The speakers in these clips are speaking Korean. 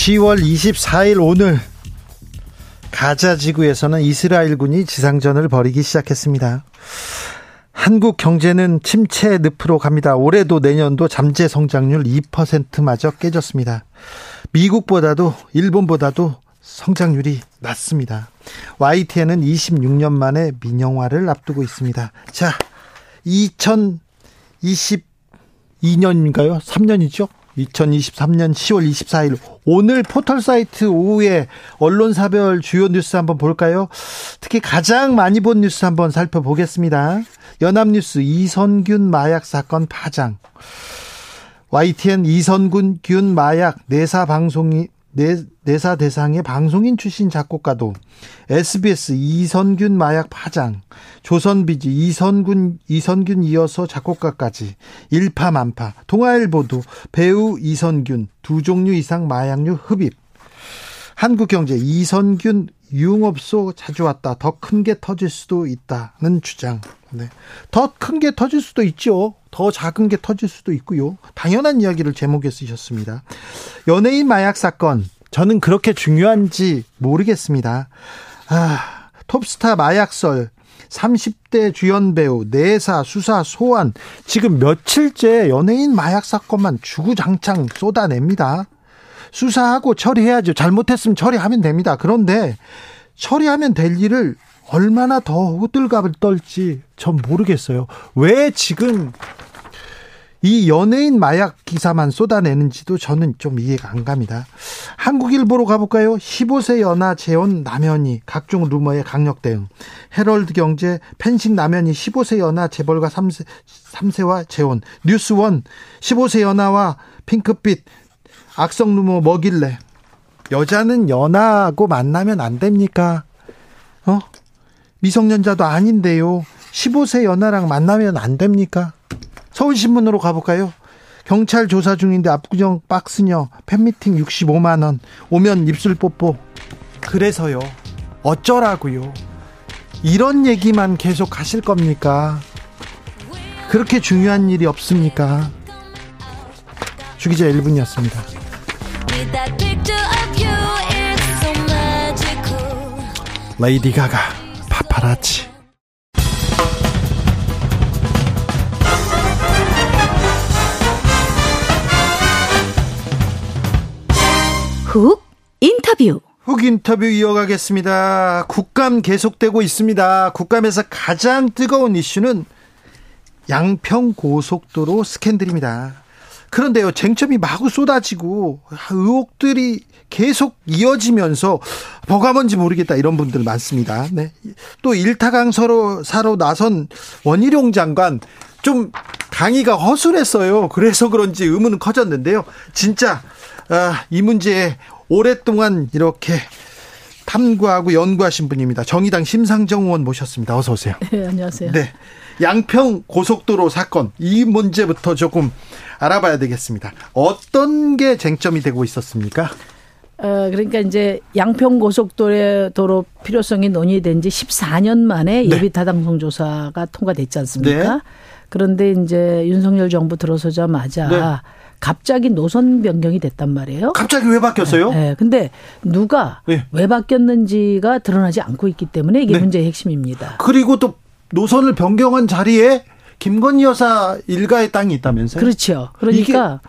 10월 24일 오늘 가자 지구에서는 이스라엘군이 지상전을 벌이기 시작했습니다. 한국 경제는 침체 늪으로 갑니다. 올해도 내년도 잠재 성장률 2%마저 깨졌습니다. 미국보다도 일본보다도 성장률이 낮습니다. YTN은 26년 만에 민영화를 앞두고 있습니다. 자, 2022년인가요? 3년이죠? 2023년 10월 24일 오늘 포털 사이트 오후에 언론사별 주요 뉴스 한번 볼까요? 특히 가장 많이 본 뉴스 한번 살펴보겠습니다. 연합뉴스 이선균 마약 사건 파장. YTN 이선균 균 마약 내사 방송이 내, 내사 대상의 방송인 출신 작곡가도 SBS 이선균 마약 파장, 조선비지 이선균 이선균 이어서 작곡가까지 일파만파, 동아일보도 배우 이선균 두 종류 이상 마약류 흡입. 한국경제 이선균 유흥업소 자주 왔다. 더 큰 게 터질 수도 있다는 주장. 네. 더 큰 게 터질 수도 있죠. 더 작은 게 터질 수도 있고요. 당연한 이야기를 제목에 쓰셨습니다. 연예인 마약 사건. 저는 그렇게 중요한지 모르겠습니다. 아, 톱스타 마약설. 30대 주연 배우, 내사, 수사, 소환. 지금 며칠째 연예인 마약 사건만 주구장창 쏟아냅니다. 수사하고 처리해야죠. 잘못했으면 처리하면 됩니다. 그런데 처리하면 될 일을 얼마나 더 호들갑을 떨지 전 모르겠어요. 왜 지금 이 연예인 마약 기사만 쏟아내는지도 저는 좀 이해가 안 갑니다. 한국일보로 가볼까요? 15세 연하 재혼 남연이 각종 루머에 강력 대응. 헤럴드 경제 펜싱 남연이 15세 연하 재벌과 3세, 3세와 재혼. 뉴스원 15세 연하와 핑크빛 악성 루머 먹일래. 여자는 연하고 만나면 안 됩니까? 어? 미성년자도 아닌데요. 15세 연하랑 만나면 안 됩니까? 서울신문으로 가볼까요? 경찰 조사 중인데 압구정 박스녀 팬미팅 65만 원. 오면 입술 뽀뽀. 그래서요. 어쩌라고요? 이런 얘기만 계속 하실 겁니까? 그렇게 중요한 일이 없습니까? 주기자 1분이었습니다. 레이디 가가 파파라치 훅 인터뷰. 훅 인터뷰 이어가겠습니다. 국감 계속되고 있습니다. 국감에서 가장 뜨거운 이슈는 양평 고속도로 스캔들입니다. 그런데요, 쟁점이 마구 쏟아지고 의혹들이 계속 이어지면서 뭐가 뭔지 모르겠다 이런 분들 많습니다. 네. 또 일타강 서로 사로 나선 원희룡 장관 좀 강의가 허술했어요. 그래서 그런지 의문은 커졌는데요. 진짜 아, 이 문제에 오랫동안 이렇게 탐구하고 연구하신 분입니다. 정의당 심상정 의원 모셨습니다. 어서 오세요. 네, 안녕하세요. 네. 양평 고속도로 사건 이 문제부터 조금 알아봐야 되겠습니다. 어떤 게 쟁점이 되고 있었습니까? 어, 그러니까 이제 양평 고속도로 도로 필요성이 논의된 지 14년 만에 네. 예비 타당성 조사가 통과됐지 않습니까? 네. 그런데 이제 윤석열 정부 들어서자마자 네. 갑자기 노선 변경이 됐단 말이에요. 갑자기 왜 바뀌었어요? 네. 네. 근데 누가 네. 왜 바뀌었는지가 드러나지 않고 있기 때문에 이게 네. 문제의 핵심입니다. 그리고 또 노선을 변경한 자리에 김건희 여사 일가의 땅이 있다면서요? 그렇죠. 그러니까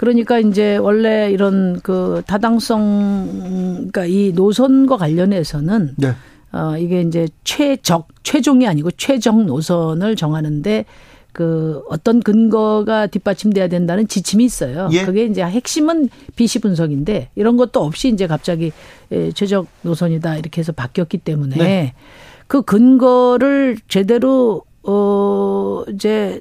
그러니까 이제 원래 이런 그 타당성 그러니까 이 노선과 관련해서는 네. 어 이게 이제 최적 최종이 아니고 최적 노선을 정하는데 그 어떤 근거가 뒷받침돼야 된다는 지침이 있어요. 예. 그게 이제 핵심은 비시 분석인데 이런 것도 없이 이제 갑자기 최적 노선이다 이렇게 해서 바뀌었기 때문에 네. 그 근거를 제대로 어 이제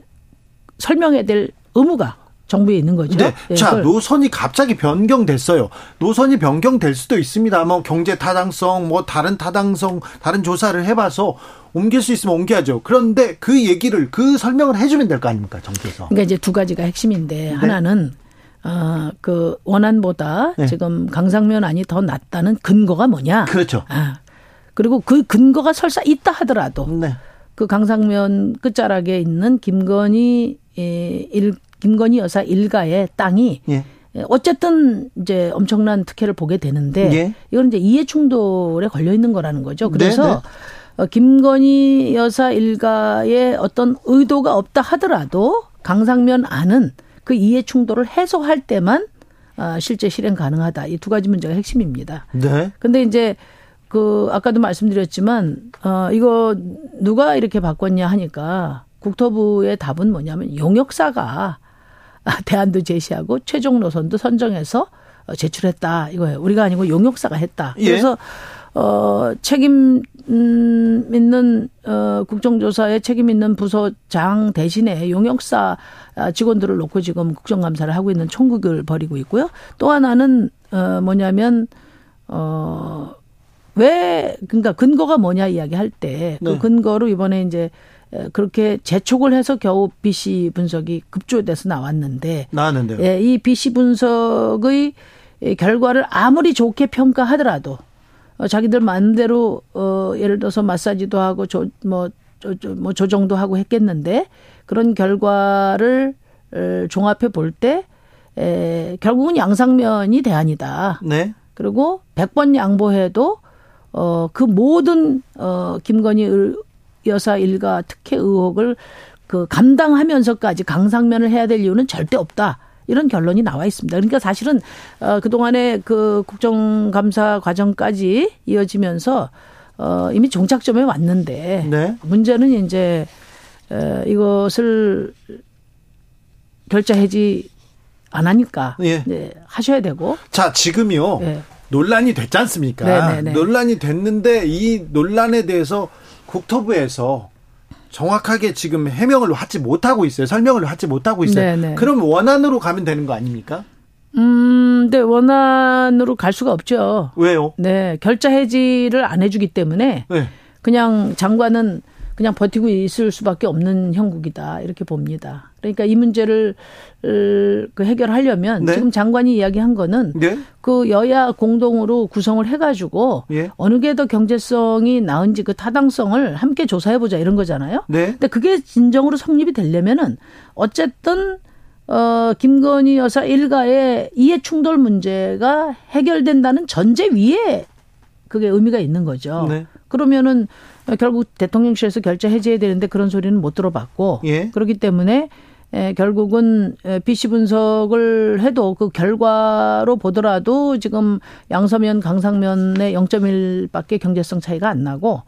설명해야 될 의무가 정부에 있는 거죠. 네. 예, 자, 노선이 갑자기 변경됐어요. 노선이 변경될 수도 있습니다. 뭐 경제 타당성, 뭐 다른 타당성, 다른 조사를 해봐서 옮길 수 있으면 옮겨야죠. 그런데 그 얘기를 그 설명을 해주면 될 거 아닙니까 정부에서? 그러니까 이제 두 가지가 핵심인데 네. 하나는 어, 그 원안보다 네. 지금 강상면 안이 더 낫다는 근거가 뭐냐? 그렇죠. 아, 그리고 그 근거가 설사 있다 하더라도 네. 그 강상면 끝자락에 있는 김건희 일 김건희 여사 일가의 땅이 예. 어쨌든 이제 엄청난 특혜를 보게 되는데 예. 이건 이제 이해 충돌에 걸려 있는 거라는 거죠. 그래서 네, 네. 어, 김건희 여사 일가의 어떤 의도가 없다 하더라도 강상면 안은 그 이해 충돌을 해소할 때만 아, 실제 실행 가능하다. 이 두 가지 문제가 핵심입니다. 네. 근데 이제 그 아까도 말씀드렸지만 어 이거 누가 이렇게 바꿨냐 하니까 국토부의 답은 뭐냐면 용역사가 대안도 제시하고 최종 노선도 선정해서 어, 제출했다 이거예요. 우리가 아니고 용역사가 했다. 예. 그래서 어 책임 음, 있는 어 국정조사에 책임 있는 부서장 대신에 용역사 아, 직원들을 놓고 지금 국정감사를 하고 있는 총국을 벌이고 있고요. 또 하나는 어 뭐냐면 어왜 그러니까 근거가 뭐냐 이야기할 때그 네. 근거로 이번에 이제 그렇게 재촉을 해서 겨우 BC 분석이 급조돼서 나왔는데 나왔는데요. 예, 이 BC 분석의 결과를 아무리 좋게 평가하더라도 어, 자기들 마음대로 어 예를 들어서 마사지도 하고 조뭐 뭐 조정도 하고 했겠는데 그런 결과를 어, 종합해 볼때 에, 결국은 양상면이 대안이다. 네. 그리고 100번 양보해도 어, 그 모든 어, 김건희 여사 일가 특혜 의혹을 그 감당하면서까지 강상면을 해야 될 이유는 절대 없다. 이런 결론이 나와 있습니다. 그러니까 사실은 어 그동안에 그 국정감사 과정까지 이어지면서 어 이미 종착점에 왔는데 네. 문제는 이제 어 이것을 결자 해지 안 하니까 예. 네, 하셔야 되고. 자, 지금요. 네. 논란이 됐지 않습니까? 네네네. 네, 네. 논란이 됐는데 이 논란에 대해서 국토부에서 정확하게 지금 해명을 하지 못하고 있어요. 설명을 하지 못하고 있어요. 네네. 그럼 원안으로 가면 되는 거 아닙니까? 음, 네, 원안으로 갈 수가 없죠. 왜요? 네, 결자 해지를 안 해주기 때문에 네. 그냥 장관은 그냥 버티고 있을 수밖에 없는 형국이다 이렇게 봅니다. 그러니까 이 문제를 그 해결하려면 네. 지금 장관이 이야기한 거는 네. 그 여야 공동으로 구성을 해가지고 예. 어느 게 더 경제성이 나은지 그 타당성을 함께 조사해보자 이런 거잖아요. 네. 근데 그게 진정으로 성립이 되려면은 어쨌든 어, 김건희 여사 일가의 이해 충돌 문제가 해결된다는 전제 위에 그게 의미가 있는 거죠. 네. 그러면은 결국 대통령실에서 결제 해제해야 되는데 그런 소리는 못 들어봤고 예. 그렇기 때문에 에, 결국은 BC 분석을 해도 그 결과로 보더라도 지금 양서면 강상면의 0.1밖에 경제성 차이가 안 나고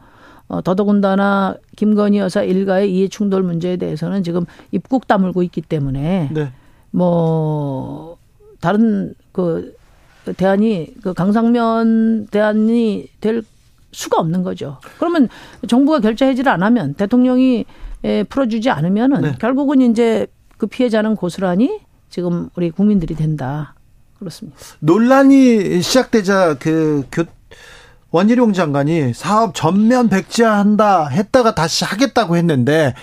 어, 더더군다나 김건희 여사 일가의 이해 충돌 문제에 대해서는 지금 입국 다물고 있기 때문에 네. 뭐 다른 그 대안이 그 강상면 대안이 될 수가 없는 거죠. 그러면 정부가 결제 해지를 안 하면 대통령이 풀어주지 않으면은 네. 결국은 이제 그 피해자는 고스란히 지금 우리 국민들이 된다. 그렇습니다. 논란이 시작되자 그 교, 원희룡 장관이 사업 전면 백지화한다 했다가 다시 하겠다고 했는데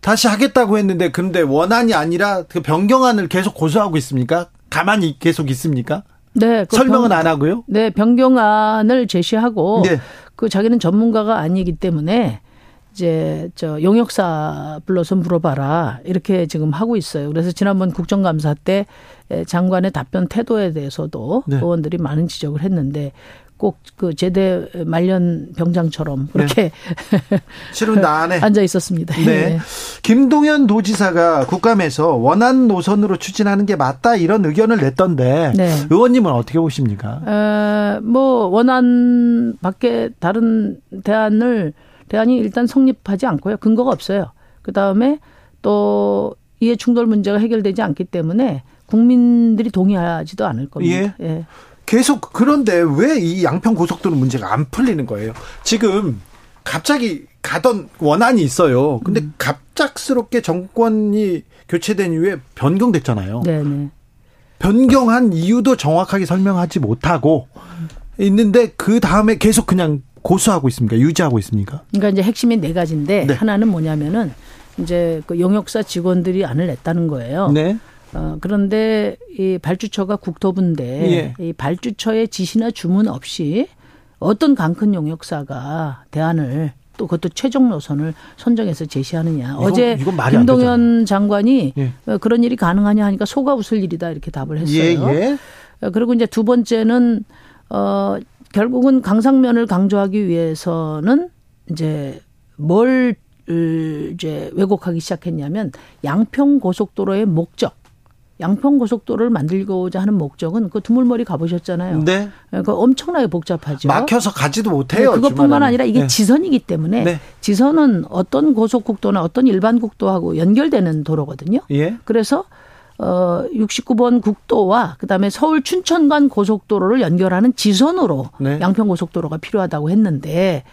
다시 하겠다고 했는데 근데 원안이 아니라 그 변경안을 계속 고수하고 있습니까? 가만히 계속 있습니까? 네. 그 설명은 병, 안 하고요? 네, 변경안을 제시하고 네. 그 자기는 전문가가 아니기 때문에 이제 저 용역사 불러서 물어봐라 이렇게 지금 하고 있어요. 그래서 지난번 국정감사 때 장관의 답변 태도에 대해서도 네. 의원들이 많은 지적을 했는데 꼭 그 제대 말년 병장처럼 그렇게 네. 실은 나 안에 앉아 있었습니다. 네. 네. 김동연 도지사가 국감에서 원안 노선으로 추진하는 게 맞다 이런 의견을 냈던데 네. 의원님은 어떻게 보십니까? 에, 뭐 원안 밖에 다른 대안을 대안이 일단 성립하지 않고요. 근거가 없어요. 그 다음에 또 이해 충돌 문제가 해결되지 않기 때문에 국민들이 동의하지도 않을 겁니다. 예. 예. 계속 그런데 왜 이 양평 고속도로 문제가 안 풀리는 거예요? 지금 갑자기 가던 원안이 있어요. 근데 음. 갑작스럽게 정권이 교체된 이후에 변경됐잖아요. 네네. 변경한 이유도 정확하게 설명하지 못하고 있는데 그 다음에 계속 그냥 고수하고 있습니까? 유지하고 있습니까? 그러니까 이제 핵심이 네 가지인데 네. 하나는 뭐냐면은 이제 그 용역사 직원들이 안을 냈다는 거예요. 네. 어, 그런데 이 발주처가 국토부인데 예. 이 발주처의 지시나 주문 없이 어떤 강큰 용역사가 대안을 또 그것도 최종 노선을 선정해서 제시하느냐. 이건, 어제 이건 김동연 장관이 예. 어, 그런 일이 가능하냐 하니까 속아 웃을 일이다 이렇게 답을 했어요. 예, 예. 어, 그리고 이제 두 번째는 어 결국은 강상면을 강조하기 위해서는 이제 뭘 이제 왜곡하기 시작했냐면 양평 고속도로의 목적 양평 고속도로를 만들고자 하는 목적은 그 두물머리 가보셨잖아요. 네. 그 엄청나게 복잡하죠. 막혀서 가지도 못해요. 네, 그것뿐만. 아니라 이게 네. 지선이기 때문에 네. 지선은 어떤 고속국도나 어떤 일반 국도하고 연결되는 도로거든요. 예. 그래서 어 69번 국도와 그다음에 서울 춘천 간 고속도로를 연결하는 지선으로 네. 양평 고속도로가 필요하다고 했는데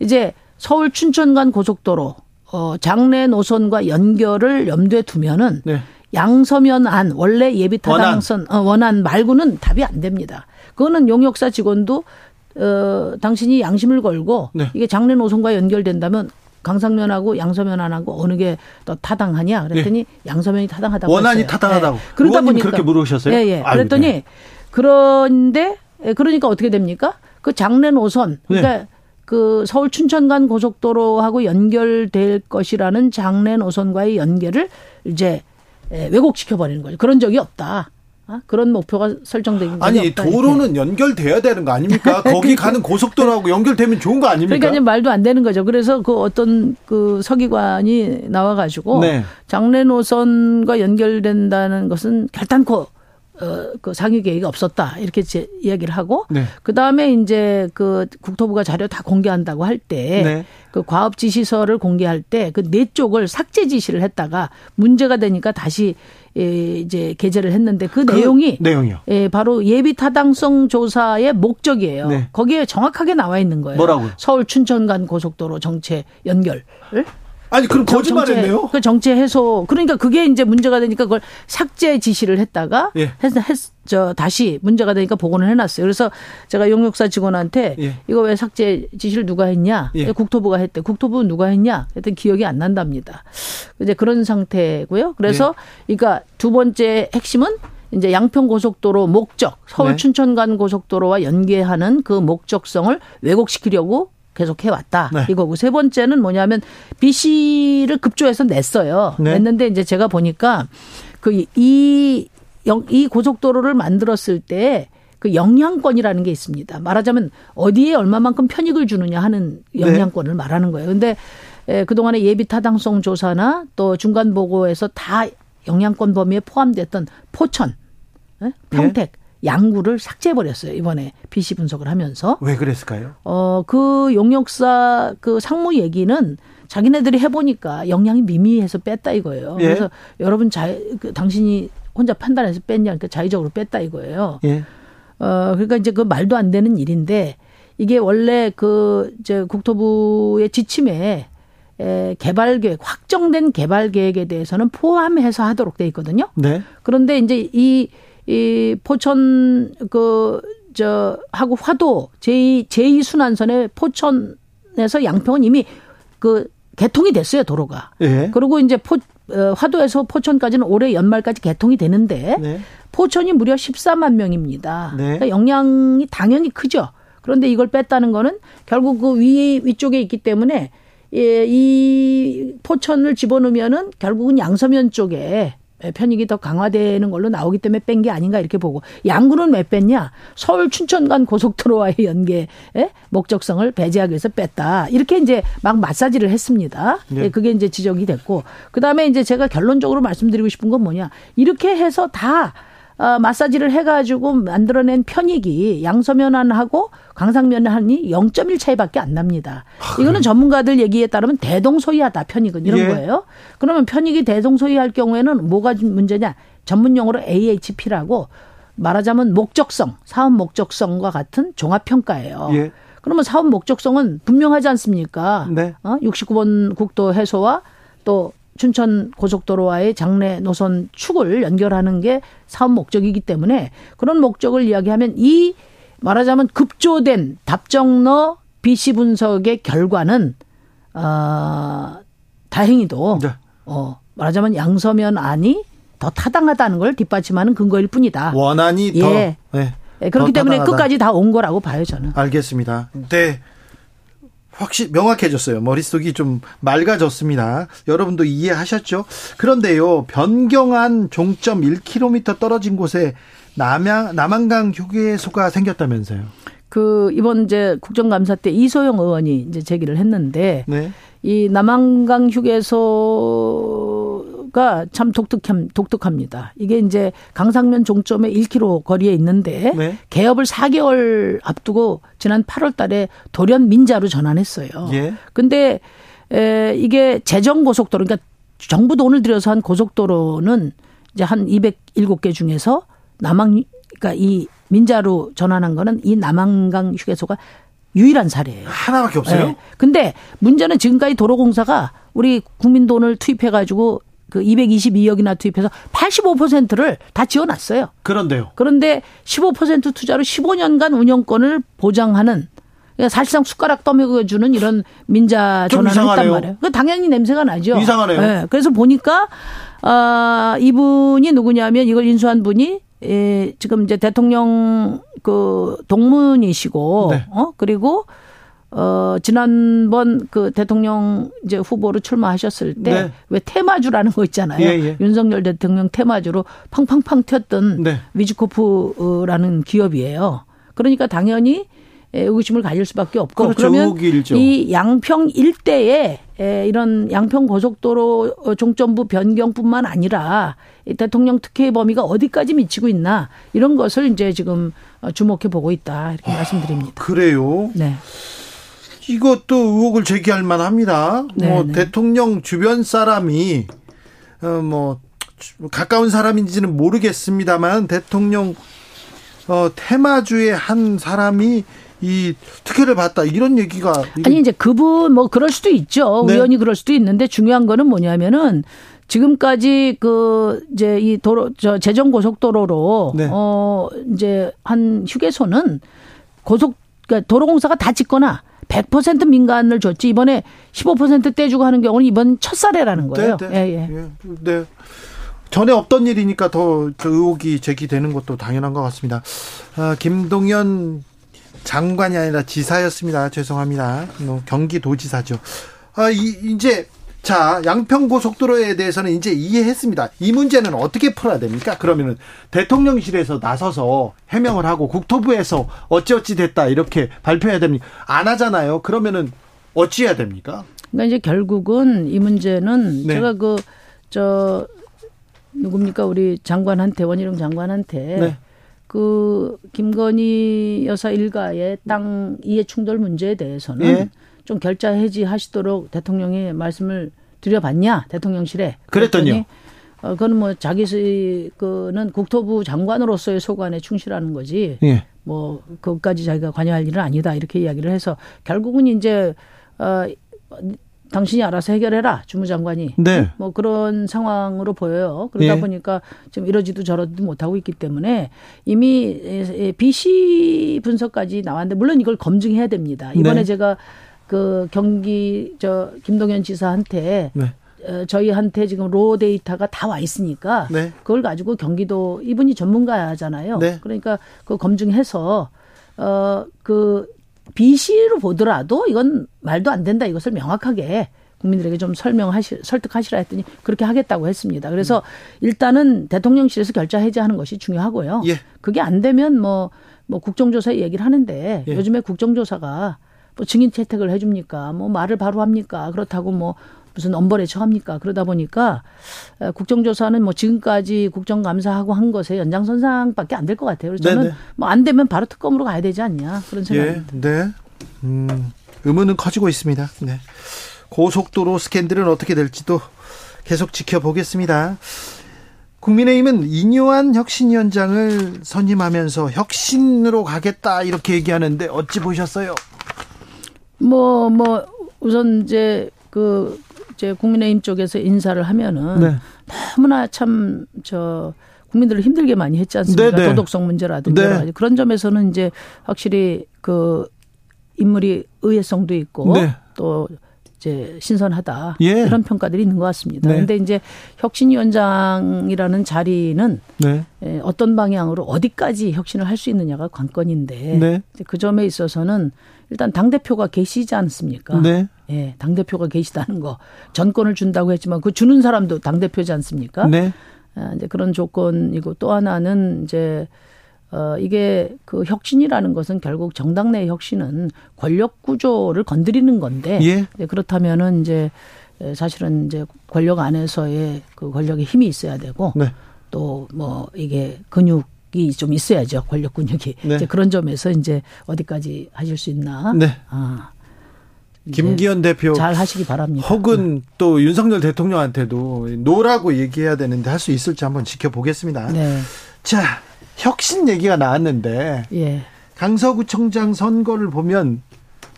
이제 서울 춘천 간 고속도로 어 장래 노선과 연결을 염두에 두면은 네. 양서면 안 원래 예비 타당선 원안. 어, 원안 말고는 답이 안 됩니다. 그거는 용역사 직원도 어 당신이 양심을 걸고 네. 이게 장래 노선과 연결된다면 강상면하고 양서면안하고 어느 게 더 타당하냐 그랬더니 예. 양서면이 타당하다고 원안이 했어요. 타당하다고. 네. 그러다 보니까 그렇게 물으셨어요? 예, 예. 그랬더니 네. 그런데 예, 그러니까 어떻게 됩니까? 그 장래 노선 그러니까 네. 그 서울 춘천 간 고속도로하고 연결될 것이라는 장래 노선과의 연결을 이제 예, 왜곡시켜 버리는 거죠. 그런 적이 없다. 어? 그런 목표가 설정된 게 아니 도로는. 연결돼야 되는 거 아닙니까? 거기 가는 고속도로하고 연결되면 좋은 거 아닙니까? 그러니까 말도 안 되는 거죠. 그래서 그 어떤 그 서기관이 나와가지고 네. 장래 노선과 연결된다는 것은 결단코 어, 그 상위 계획이 없었다. 이렇게 제 이야기를 하고. 네. 그 다음에 이제 그 국토부가 자료 다 공개한다고 할 때. 네. 그 과업 지시서를 공개할 때 그 네 쪽을 삭제 지시를 했다가 문제가 되니까 다시 예, 이제 게재를 했는데 그, 그 내용이 내용이요. 예, 바로 예비 타당성 조사의 목적이에요. 네. 거기에 정확하게 나와 있는 거예요. 뭐라고요? 서울 춘천 간 고속도로 정체 연결을 아니 그럼 거짓말했네요. 그 정체 해소 그러니까 그게 이제 문제가 되니까 그걸 삭제 지시를 했다가 예. 했, 했, 저 다시 문제가 되니까 복원을 해놨어요. 그래서 제가 용역사 직원한테 예. 이거 왜 삭제 지시를 누가 했냐? 예. 국토부가 했대. 국토부 누가 했냐? 했더니 기억이 안 난답니다. 이제 그런 상태고요. 그래서 예. 그러니까 두 번째 핵심은 이제 양평 고속도로 목적 서울 네. 춘천 간 고속도로와 연계하는 그 목적성을 왜곡시키려고 계속 해왔다. 네. 이거고 세 번째는 뭐냐면 BC를 급조해서 냈어요. 네. 냈는데 이제 제가 보니까 그이이 고속도로를 만들었을 때 그 영향권이라는 게 있습니다. 말하자면 어디에 얼마만큼 편익을 주느냐 하는 네. 영향권을 네. 말하는 거예요. 근데 그동안의 예비 타당성 조사나 또 중간 보고에서 다 영향권 범위에 포함됐던 포천, 평택, 양구를 삭제해버렸어요. 이번에 PC 분석을 하면서. 왜 그랬을까요? 어, 그 용역사 그 상무 얘기는 자기네들이 해보니까 영향이 미미해서 뺐다 이거예요. 예. 그래서 여러분 자, 그 당신이 혼자 판단해서 뺐냐, 그러니까 자의적으로 뺐다 이거예요. 예. 어, 그러니까 이제 그 말도 안 되는 일인데 이게 원래 그, 이제 국토부의 지침에 에, 개발 계획, 확정된 개발 계획에 대해서는 포함해서 하도록 돼 있거든요. 네. 그런데 이제 이 이 포천 그 저 하고 화도 제2 제2 순환선의 포천에서 양평은 이미 그 개통이 됐어요 도로가. 예. 그리고 이제 포 어, 화도에서 포천까지는 올해 연말까지 개통이 되는데 네. 포천이 무려 14만 명입니다. 네. 그러니까 영향이 당연히 크죠. 그런데 이걸 뺐다는 거는 결국 그 위 위쪽에 있기 때문에 예, 이 포천을 집어넣으면은 결국은 양서면 쪽에 편익이 더 강화되는 걸로 나오기 때문에 뺀 게 아닌가 이렇게 보고. 양구는 왜 뺐냐? 서울 춘천 간 고속도로와의 연계 목적성을 배제하기 위해서 뺐다. 이렇게 이제 막 마사지를 했습니다. 네. 그게 이제 지적이 됐고. 그 다음에 이제 제가 결론적으로 말씀드리고 싶은 건 뭐냐? 이렇게 해서 다 어, 마사지를 해가지고 만들어낸 편익이 양서면안하고 강상면안이 0.1 차이밖에 안 납니다. 이거는 전문가들 얘기에 따르면 대동소이하다 편익은 이런 예. 거예요. 그러면 편익이 대동소이할 경우에는 뭐가 문제냐? 전문 용어로 AHP라고 말하자면 목적성, 사업 목적성과 같은 종합 평가예요. 예. 그러면 사업 목적성은 분명하지 않습니까? 네. 어? 69번 국도 해소와 또 춘천 고속도로와의 장래 노선 축을 연결하는 게 사업 목적이기 때문에 그런 목적을 이야기하면 이 말하자면 급조된 답정너 BC 분석의 결과는 어, 다행히도 네. 어, 말하자면 양서면 안이 더 타당하다는 걸 뒷받침하는 근거일 뿐이다. 원안이 더 예. 네. 네, 그렇기 때문에 타당하다. 끝까지 다 온 거라고 봐요 저는. 알겠습니다. 네. 확실히 명확해졌어요. 머릿속이 좀 맑아졌습니다. 여러분도 이해하셨죠? 그런데요, 변경한 종점 1km 떨어진 곳에 남양, 남한강 휴게소가 생겼다면서요? 그, 이번 이제 국정감사 때 이소영 의원이 이제 제기를 했는데, 네. 이 남한강 휴게소 가참 독특함, 독특합니다. 이게 이제 강상면 종점에 1km 거리에 있는데 네. 개업을 4개월 앞두고 지난 8월 달에 돌연 민자로 전환했어요. 예. 근데 에, 이게 재정 고속도로 그러니까 정부 돈을 들여서 한 고속도로는 이제 한 207개 중에서 남항 그러니까 이 민자로 전환한 거는 이 남한강 휴게소가 유일한 사례예요. 하나밖에 없어요? 네. 근데 문제는 지금까지 도로공사가 우리 국민 돈을 투입해 가지고 그 222억이나 투입해서 85%를 다 지어놨어요. 그런데요. 그런데 15% 투자로 15년간 운영권을 보장하는 그러니까 사실상 숟가락 떠먹여주는 이런 민자 전환을 했단 말이에요. 그 당연히 냄새가 나죠. 이상하네요. 네. 그래서 보니까 아 이분이 누구냐면 이걸 인수한 분이 예, 지금 이제 대통령 그 동문이시고 네. 어 그리고 어, 지난번 그 대통령 이제 후보로 출마하셨을 때왜 네. 테마주라는 거 있잖아요. 예, 예. 윤석열 대통령 테마주로 팡팡팡 튀었던 네. 위즈코프라는 기업이에요. 그러니까 당연히 의구심을 가질 수밖에 없고 그렇죠. 그러면 이 양평 일대에 이런 양평 고속도로 종점부 변경뿐만 아니라 대통령 특혜의 범위가 어디까지 미치고 있나 이런 것을 이제 지금 주목해 보고 있다 이렇게 아, 말씀드립니다. 그래요? 네. 이것도 의혹을 제기할 만합니다. 뭐 네네. 뭐 대통령 주변 사람이 어뭐 가까운 사람인지는 모르겠습니다만 대통령 어 테마주의 한 사람이 이 특혜를 받다 이런 얘기가 아니 이제 그분 뭐 그럴 수도 있죠. 네. 의원이 그럴 수도 있는데 중요한 거는 뭐냐면은 지금까지 그 이제 이 도로 저 재정 고속도로로 네. 어 이제 한 휴게소는 고속 그러니까 도로공사가 다 짓거나 100% 민간을 줬지 이번에 15% 떼주고 하는 경우는 이번 첫 사례라는 거예요. 네, 네. 예, 예. 예. 네. 전에 없던 일이니까 더 의혹이 제기되는 것도 당연한 것 같습니다. 아, 김동연 장관이 아니라 지사였습니다. 죄송합니다. 뭐 경기도지사죠. 아, 이, 이제 자, 양평고속도로에 대해서는 이제 이해했습니다. 이 문제는 어떻게 풀어야 됩니까? 그러면은 대통령실에서 나서서 해명을 하고 국토부에서 어찌어찌 됐다 이렇게 발표해야 됩니까? 안 하잖아요. 그러면은 어찌해야 됩니까? 그러니까 이제 결국은 이 문제는 네. 제가 그 저 누굽니까 우리 장관한테 원희룡 장관한테 네. 그 김건희 여사 일가의 땅 이해 충돌 문제에 대해서는 예. 좀 결자 해지 하시도록 대통령이 말씀을 드려봤냐 대통령실에 그랬더니 어 그거는 뭐 자기 그는 국토부 장관으로서의 소관에 충실하는 거지 예. 뭐 그것까지 자기가 관여할 일은 아니다 이렇게 이야기를 해서 결국은 이제 어 당신이 알아서 해결해라 주무장관이 네. 뭐 그런 상황으로 보여요. 그러다 예. 보니까 지금 이러지도 저러지도 못하고 있기 때문에 이미 BC 분석까지 나왔는데 물론 이걸 검증해야 됩니다. 이번에 네. 제가 그 경기 저 김동연 지사한테 네. 어, 저희한테 지금 로 데이터가 다 와 있으니까 네. 그걸 가지고 경기도 이분이 전문가잖아요. 네. 그러니까 그 검증해서 어그 BC로 보더라도 이건 말도 안 된다 이것을 명확하게 국민들에게 좀 설명하시 설득하시라 했더니 그렇게 하겠다고 했습니다. 그래서 음. 일단은 대통령실에서 결자 해제하는 것이 중요하고요. 예. 그게 안 되면 뭐뭐 뭐 국정조사 얘기를 하는데 예. 요즘에 국정조사가 뭐 증인 채택을 해줍니까? 뭐 말을 바로 합니까? 그렇다고 뭐 무슨 엄벌에 처합니까? 그러다 보니까 국정조사는 뭐 지금까지 국정감사하고 한 것에 연장선상밖에 안 될 것 같아요. 그래서 저는 뭐 안 되면 바로 특검으로 가야 되지 않냐 그런 생각입니다. 예, 네. 음, 의문은 커지고 있습니다. 네. 고속도로 스캔들은 어떻게 될지도 계속 지켜보겠습니다. 국민의힘은 이뇨한 혁신위원장을 선임하면서 혁신으로 가겠다 이렇게 얘기하는데 어찌 보셨어요? 뭐, 뭐, 우선 이제 그, 이제 국민의힘 쪽에서 인사를 하면은 네. 너무나 참, 저, 국민들을 힘들게 많이 했지 않습니까? 네네. 네. 도덕성 문제라든지 네. 여러 가지. 그런 점에서는 이제 확실히 그 인물이 의외성도 있고 네. 또 이제 신선하다 예. 이런 평가들이 있는 것 같습니다. 그런데 네. 이제 혁신위원장이라는 자리는 네. 예, 어떤 방향으로 어디까지 혁신을 할 수 있느냐가 관건인데 네. 그 점에 있어서는 일단 당 대표가 계시지 않습니까? 네. 예, 당 대표가 계시다는 거 전권을 준다고 했지만 그 주는 사람도 당 대표지 않습니까? 네. 아, 이제 그런 조건이고 또 하나는 이제 어, 이게 그 혁신이라는 것은 결국 정당 내 혁신은 권력 구조를 건드리는 건데 예. 그렇다면은 이제 사실은 이제 권력 안에서의 그 권력의 힘이 있어야 되고 네. 또뭐 이게 근육 이 좀 있어야죠 권력 근육이 네. 이제 그런 점에서 이제 어디까지 하실 수 있나 네. 아. 김기현 대표 잘 하시기 바랍니다. 혹은 네. 또 윤석열 대통령한테도 노라고 얘기해야 되는데 할 수 있을지 한번 지켜보겠습니다. 네. 자, 혁신 얘기가 나왔는데 예. 강서구청장 선거를 보면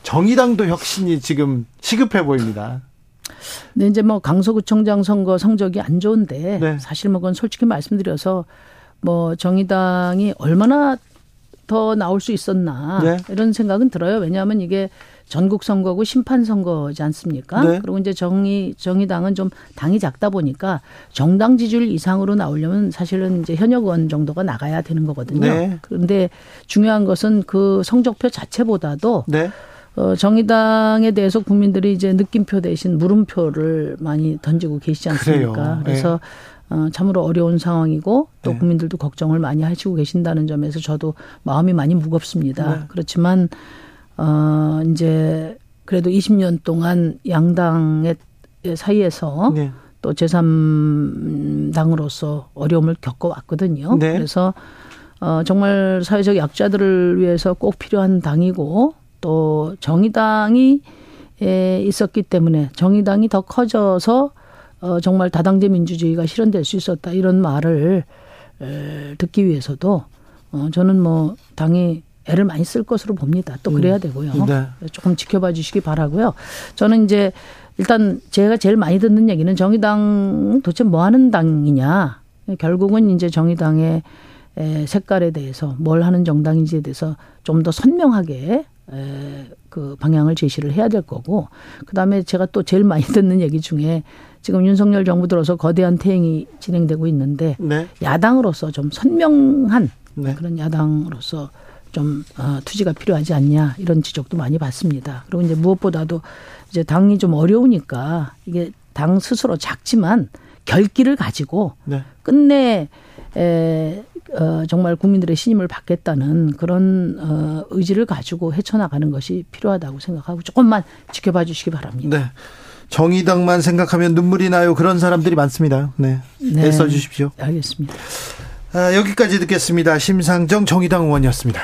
정의당도 혁신이 지금 시급해 보입니다. 네, 이제 뭐 강서구청장 선거 성적이 안 좋은데 네. 사실 뭐 그건 솔직히 말씀드려서 뭐 정의당이 얼마나 더 나올 수 있었나 네. 이런 생각은 들어요. 왜냐하면 이게 전국 선거고 심판 선거지 않습니까? 네. 그리고 이제 정의 정의당은 좀 당이 작다 보니까 정당 지지율 이상으로 나오려면 사실은 이제 현역 의원 정도가 나가야 되는 거거든요. 네. 그런데 중요한 것은 그 성적표 자체보다도 네. 어, 정의당에 대해서 국민들이 이제 느낌표 대신 물음표를 많이 던지고 계시지 않습니까? 그래요. 그래서 네. 어, 참으로 어려운 상황이고 또 네. 국민들도 걱정을 많이 하시고 계신다는 점에서 저도 마음이 많이 무겁습니다. 네. 그렇지만 어, 이제 그래도 20년 동안 양당의 사이에서 네. 또 제3당으로서 어려움을 겪어왔거든요. 네. 그래서 어, 정말 사회적 약자들을 위해서 꼭 필요한 당이고 또 정의당이 에 있었기 때문에 정의당이 더 커져서 어, 정말 다당제 민주주의가 실현될 수 있었다 이런 말을 에, 듣기 위해서도 어, 저는 뭐 당이 애를 많이 쓸 것으로 봅니다. 또 그래야 음. 되고요. 네. 조금 지켜봐 주시기 바라고요. 저는 이제 일단 제가 제일 많이 듣는 얘기는 정의당 도대체 뭐 하는 당이냐. 결국은 이제 정의당의 색깔에 대해서 뭘 하는 정당인지에 대해서 좀 더 선명하게 그 방향을 제시를 해야 될 거고 그다음에 제가 또 제일 많이 듣는 얘기 중에 지금 윤석열 정부 들어서 거대한 태행이 진행되고 있는데 네. 야당으로서 좀 선명한 네. 그런 야당으로서 좀 어, 투지가 필요하지 않냐 이런 지적도 많이 받습니다. 그리고 이제 무엇보다도 이제 당이 좀 어려우니까 이게 당 스스로 작지만 결기를 가지고 네. 끝내 에, 어, 정말 국민들의 신임을 받겠다는 그런 어, 의지를 가지고 헤쳐나가는 것이 필요하다고 생각하고 조금만 지켜봐 주시기 바랍니다. 네. 정의당만 생각하면 눈물이 나요. 그런 사람들이 많습니다. 네. 네. 애써 주십시오. 알겠습니다. 아, 여기까지 듣겠습니다. 심상정 정의당 의원이었습니다.